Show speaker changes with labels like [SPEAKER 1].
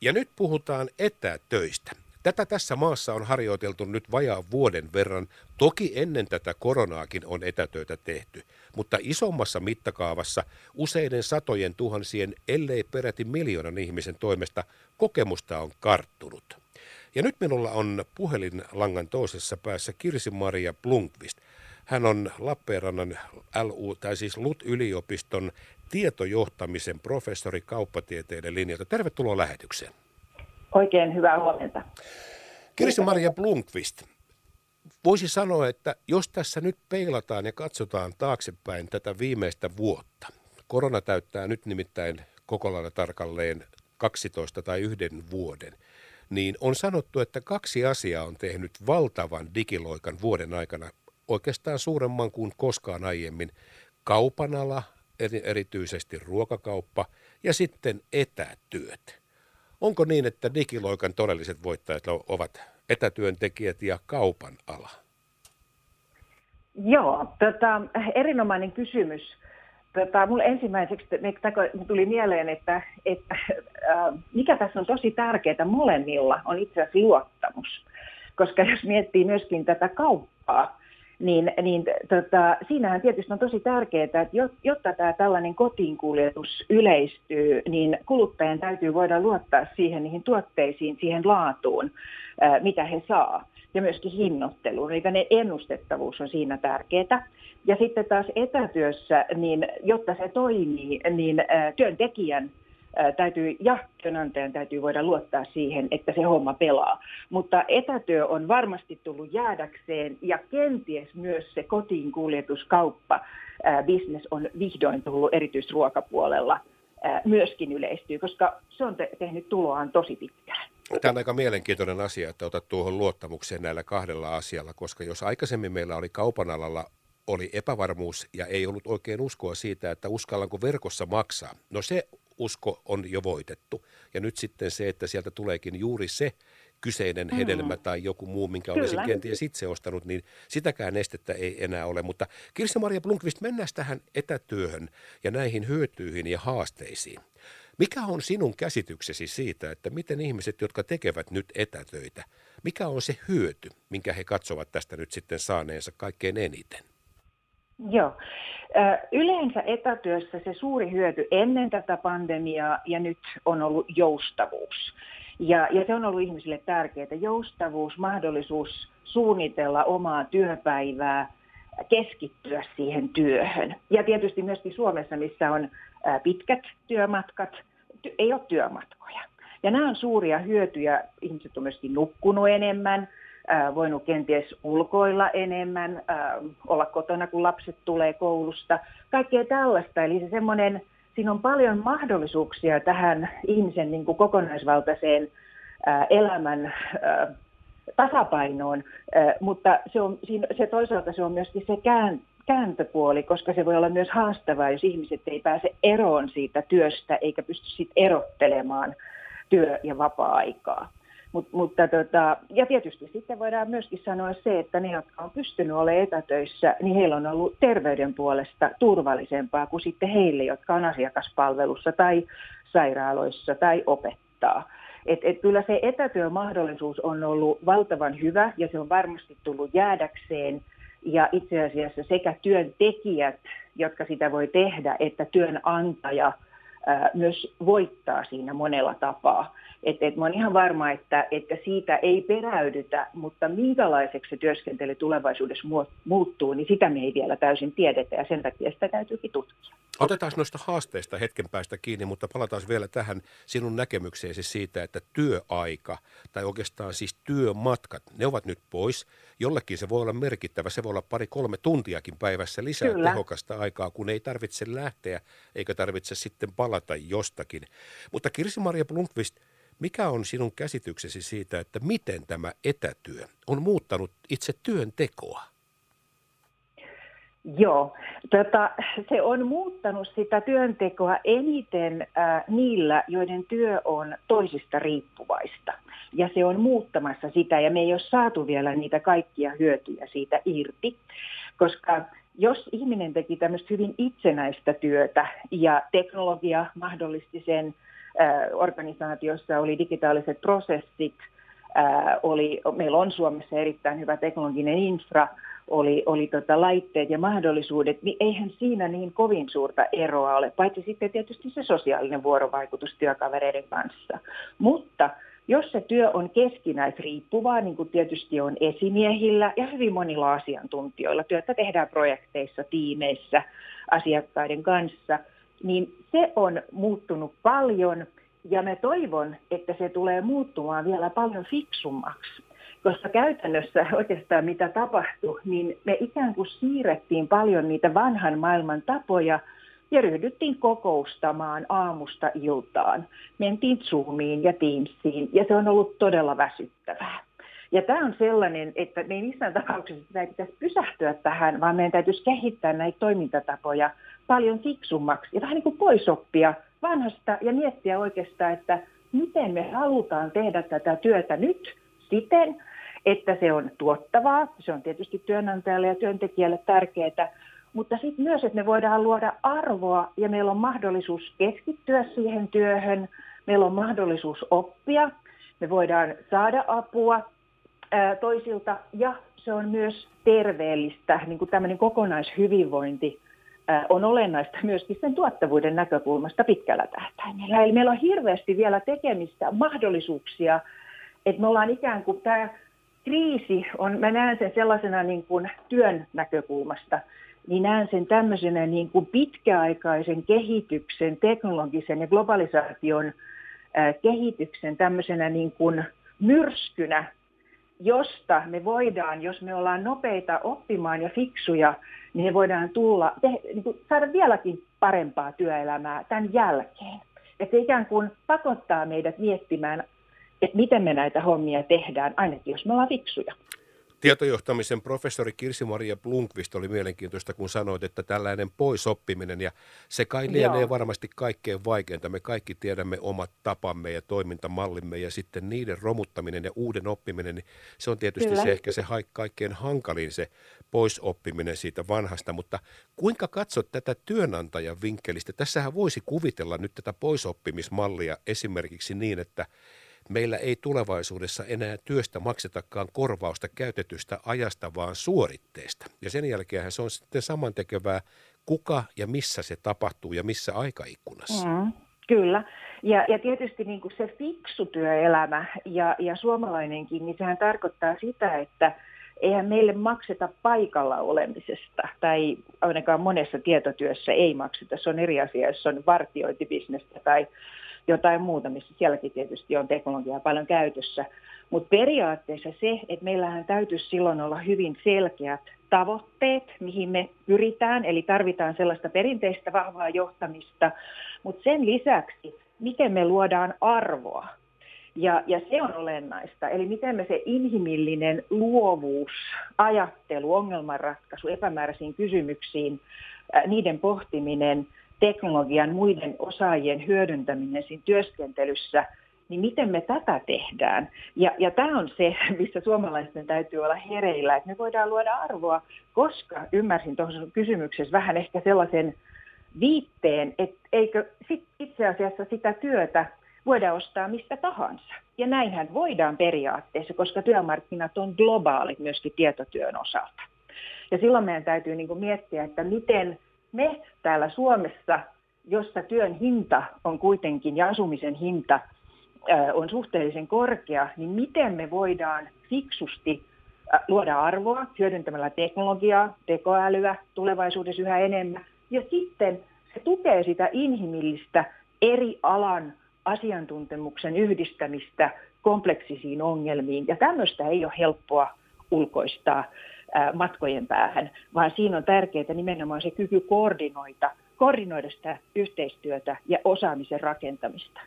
[SPEAKER 1] Ja nyt puhutaan etätöistä. Tätä tässä maassa on harjoiteltu nyt vajaa vuoden verran. Toki ennen tätä koronaakin on etätöitä tehty, mutta isommassa mittakaavassa useiden satojen tuhansien, ellei peräti miljoonan ihmisen toimesta kokemusta on karttunut. Ja nyt minulla on puhelinlangan toisessa päässä Kirsi-Maria Blunkvist. Hän on Lappeenrannan LU, tai siis LUT-yliopiston tietojohtamisen professori kauppatieteiden linjalta. Tervetuloa lähetykseen.
[SPEAKER 2] Oikein hyvää huomenta.
[SPEAKER 1] Kirsi-Maria Blunkvist, voisi sanoa, että jos tässä nyt peilataan ja katsotaan taaksepäin tätä viimeistä vuotta, korona täyttää nyt nimittäin koko lailla tarkalleen 12 tai yhden vuoden, niin on sanottu, että kaksi asiaa on tehnyt valtavan digiloikan vuoden aikana, oikeastaan suuremman kuin koskaan aiemmin. Kaupanala, erityisesti ruokakauppa ja sitten etätyöt. Onko niin, että digiloikan todelliset voittajat ovat etätyöntekijät ja kaupan ala?
[SPEAKER 2] Joo, tota, erinomainen kysymys. Tota, mulle ensimmäiseksi tuli mieleen, että, että äh, mikä tässä on tosi tärkeää molemmilla on itse asiassa luottamus. Koska jos miettii myöskin tätä kauppaa, niin, niin tota, siinähän tietysti on tosi tärkeää, että jotta tämä tällainen kotiinkuljetus yleistyy, niin kuluttajan täytyy voida luottaa siihen niihin tuotteisiin, siihen laatuun, ää, mitä he saa. Ja myöskin hinnoitteluun, eli ne ennustettavuus on siinä tärkeää. Ja sitten taas etätyössä, niin jotta se toimii, niin ää, työntekijän täytyy, ja työnantajan täytyy voida luottaa siihen, että se homma pelaa. Mutta etätyö on varmasti tullut jäädäkseen ja kenties myös se kotiin kuljetuskauppa, business on vihdoin tullut erityisruokapuolella myöskin yleistyy, koska se on te- tehnyt tuloaan tosi pitkään.
[SPEAKER 1] Tämä on aika mielenkiintoinen asia, että otat tuohon luottamukseen näillä kahdella asialla, koska jos aikaisemmin meillä oli kaupan alalla oli epävarmuus ja ei ollut oikein uskoa siitä, että uskallanko verkossa maksaa. No se usko on jo voitettu. Ja nyt sitten se, että sieltä tuleekin juuri se kyseinen mm. hedelmä mm. tai joku muu, minkä Kyllä. olisin kenties itse ostanut, niin sitäkään estettä ei enää ole. Mutta Kirsi-Maria Blunkvist, mennään tähän etätyöhön ja näihin hyötyihin ja haasteisiin. Mikä on sinun käsityksesi siitä, että miten ihmiset, jotka tekevät nyt etätöitä, mikä on se hyöty, minkä he katsovat tästä nyt sitten saaneensa kaikkein eniten?
[SPEAKER 2] Joo. Yleensä etätyössä se suuri hyöty ennen tätä pandemiaa ja nyt on ollut joustavuus. Ja, ja se on ollut ihmisille tärkeää. Joustavuus, mahdollisuus suunnitella omaa työpäivää, keskittyä siihen työhön. Ja tietysti myöskin Suomessa, missä on pitkät työmatkat, ei ole työmatkoja. Ja nämä on suuria hyötyjä. Ihmiset on myöskin nukkunut enemmän, voinut kenties ulkoilla enemmän, olla kotona, kun lapset tulee koulusta, kaikkea tällaista. Eli se semmoinen, siinä on paljon mahdollisuuksia tähän ihmisen niin kuin kokonaisvaltaiseen elämän tasapainoon, mutta se, on, se toisaalta se on myöskin se kääntöpuoli, koska se voi olla myös haastavaa, jos ihmiset ei pääse eroon siitä työstä eikä pysty sitten erottelemaan työ- ja vapaa-aikaa. Mut, mutta tota, ja tietysti sitten voidaan myöskin sanoa se, että ne, jotka on pystynyt olemaan etätöissä, niin heillä on ollut terveyden puolesta turvallisempaa kuin sitten heille, jotka on asiakaspalvelussa tai sairaaloissa tai opettaa. Et, et kyllä se etätyömahdollisuus on ollut valtavan hyvä ja se on varmasti tullut jäädäkseen. Ja itse asiassa sekä työntekijät, jotka sitä voi tehdä, että työnantaja myös voittaa siinä monella tapaa. Et, et mä olen ihan varma, että, että siitä ei peräydytä, mutta minkälaiseksi se työskentely tulevaisuudessa muuttuu, niin sitä me ei vielä täysin tiedetä ja sen takia sitä täytyykin tutkia.
[SPEAKER 1] Otetaan noista haasteista hetken päästä kiinni, mutta palataan vielä tähän sinun näkemykseesi siitä, että työaika tai oikeastaan siis työmatkat, ne ovat nyt pois. Jollekin se voi olla merkittävä, se voi olla pari-kolme tuntiakin päivässä lisää Kyllä. tehokasta aikaa, kun ei tarvitse lähteä eikä tarvitse sitten palata jostakin. Mutta Kirsi-Maria Blunkvist, mikä on sinun käsityksesi siitä, että miten tämä etätyö on muuttanut itse työntekoa?
[SPEAKER 2] Joo, tota, se on muuttanut sitä työntekoa eniten äh, niillä, joiden työ on toisista riippuvaista. Ja se on muuttamassa sitä, ja me ei ole saatu vielä niitä kaikkia hyötyjä siitä irti, koska jos ihminen teki tämmöistä hyvin itsenäistä työtä ja teknologia mahdollisti sen organisaatiossa oli digitaaliset prosessit, oli, meillä on Suomessa erittäin hyvä teknologinen infra, oli, oli tota laitteet ja mahdollisuudet, niin eihän siinä niin kovin suurta eroa ole, paitsi sitten tietysti se sosiaalinen vuorovaikutus työkavereiden kanssa. Mutta jos se työ on keskinäisriippuvaa, niin kuin tietysti on esimiehillä ja hyvin monilla asiantuntijoilla, työtä tehdään projekteissa, tiimeissä, asiakkaiden kanssa, niin se on muuttunut paljon ja mä toivon, että se tulee muuttumaan vielä paljon fiksummaksi. Koska käytännössä oikeastaan mitä tapahtui, niin me ikään kuin siirrettiin paljon niitä vanhan maailman tapoja ja ryhdyttiin kokoustamaan aamusta iltaan. Mentiin Zoomiin ja Teamsiin ja se on ollut todella väsyttävää. Ja tämä on sellainen, että me ei missään tapauksessa pitäisi pysähtyä tähän, vaan meidän täytyisi kehittää näitä toimintatapoja paljon fiksummaksi ja vähän niin kuin poisoppia vanhasta ja miettiä oikeastaan, että miten me halutaan tehdä tätä työtä nyt siten, että se on tuottavaa, se on tietysti työnantajalle ja työntekijälle tärkeää, mutta sitten myös, että me voidaan luoda arvoa ja meillä on mahdollisuus keskittyä siihen työhön, meillä on mahdollisuus oppia, me voidaan saada apua toisilta ja se on myös terveellistä, niin kuin tämmöinen kokonaishyvinvointi on olennaista myöskin sen tuottavuuden näkökulmasta pitkällä tähtäimellä. Eli meillä on hirveästi vielä tekemistä, mahdollisuuksia, että me ollaan ikään kuin tämä kriisi on, mä näen sen sellaisena niin kuin työn näkökulmasta, niin näen sen tämmöisenä niin kuin pitkäaikaisen kehityksen, teknologisen ja globalisaation kehityksen tämmöisenä niin kuin myrskynä, josta me voidaan, jos me ollaan nopeita oppimaan ja fiksuja, niin me voidaan tulla, te, niin kuin saada vieläkin parempaa työelämää tämän jälkeen. Että se ikään kuin pakottaa meidät miettimään että miten me näitä hommia tehdään, ainakin jos me ollaan fiksuja.
[SPEAKER 1] Tietojohtamisen professori Kirsi-Maria Blunkvist oli mielenkiintoista, kun sanoit, että tällainen poisoppiminen ja se kai lienee Joo. varmasti kaikkein vaikeinta. Me kaikki tiedämme omat tapamme ja toimintamallimme ja sitten niiden romuttaminen ja uuden oppiminen, niin se on tietysti Kyllä. se ehkä se kaikkein hankalin se poisoppiminen siitä vanhasta. Mutta kuinka katsot tätä työnantajan vinkkelistä? Tässähän voisi kuvitella nyt tätä poisoppimismallia esimerkiksi niin, että meillä ei tulevaisuudessa enää työstä maksetakaan korvausta käytetystä ajasta, vaan suoritteesta. Ja sen jälkeen se on sitten samantekevää, kuka ja missä se tapahtuu ja missä aikaikkunassa. Mm,
[SPEAKER 2] kyllä. Ja, ja tietysti niin kuin se fiksu työelämä ja, ja suomalainenkin, niin sehän tarkoittaa sitä, että eihän meille makseta paikalla olemisesta, tai ainakaan monessa tietotyössä ei makseta. Se on eri asia, jos on vartiointibisnestä tai jotain muuta, missä sielläkin tietysti on teknologiaa paljon käytössä. Mutta periaatteessa se, että meillähän täytyisi silloin olla hyvin selkeät tavoitteet, mihin me pyritään, eli tarvitaan sellaista perinteistä vahvaa johtamista, mutta sen lisäksi, miten me luodaan arvoa. Ja, ja se on olennaista. Eli miten me se inhimillinen luovuus, ajattelu, ongelmanratkaisu epämääräisiin kysymyksiin, niiden pohtiminen – teknologian muiden osaajien hyödyntäminen siinä työskentelyssä, niin miten me tätä tehdään? Ja, ja tämä on se, missä suomalaisten täytyy olla hereillä, että me voidaan luoda arvoa, koska ymmärsin tuossa kysymyksessä vähän ehkä sellaisen viitteen, että eikö sit itse asiassa sitä työtä voida ostaa mistä tahansa. Ja näinhän voidaan periaatteessa, koska työmarkkinat on globaalit myöskin tietotyön osalta. Ja silloin meidän täytyy niin miettiä, että miten me täällä Suomessa, jossa työn hinta on kuitenkin ja asumisen hinta on suhteellisen korkea, niin miten me voidaan fiksusti luoda arvoa hyödyntämällä teknologiaa, tekoälyä tulevaisuudessa yhä enemmän. Ja sitten se tukee sitä inhimillistä eri alan asiantuntemuksen yhdistämistä kompleksisiin ongelmiin. Ja tämmöistä ei ole helppoa ulkoistaa matkojen päähän, vaan siinä on tärkeää nimenomaan se kyky koordinoida, koordinoida sitä yhteistyötä ja osaamisen rakentamista.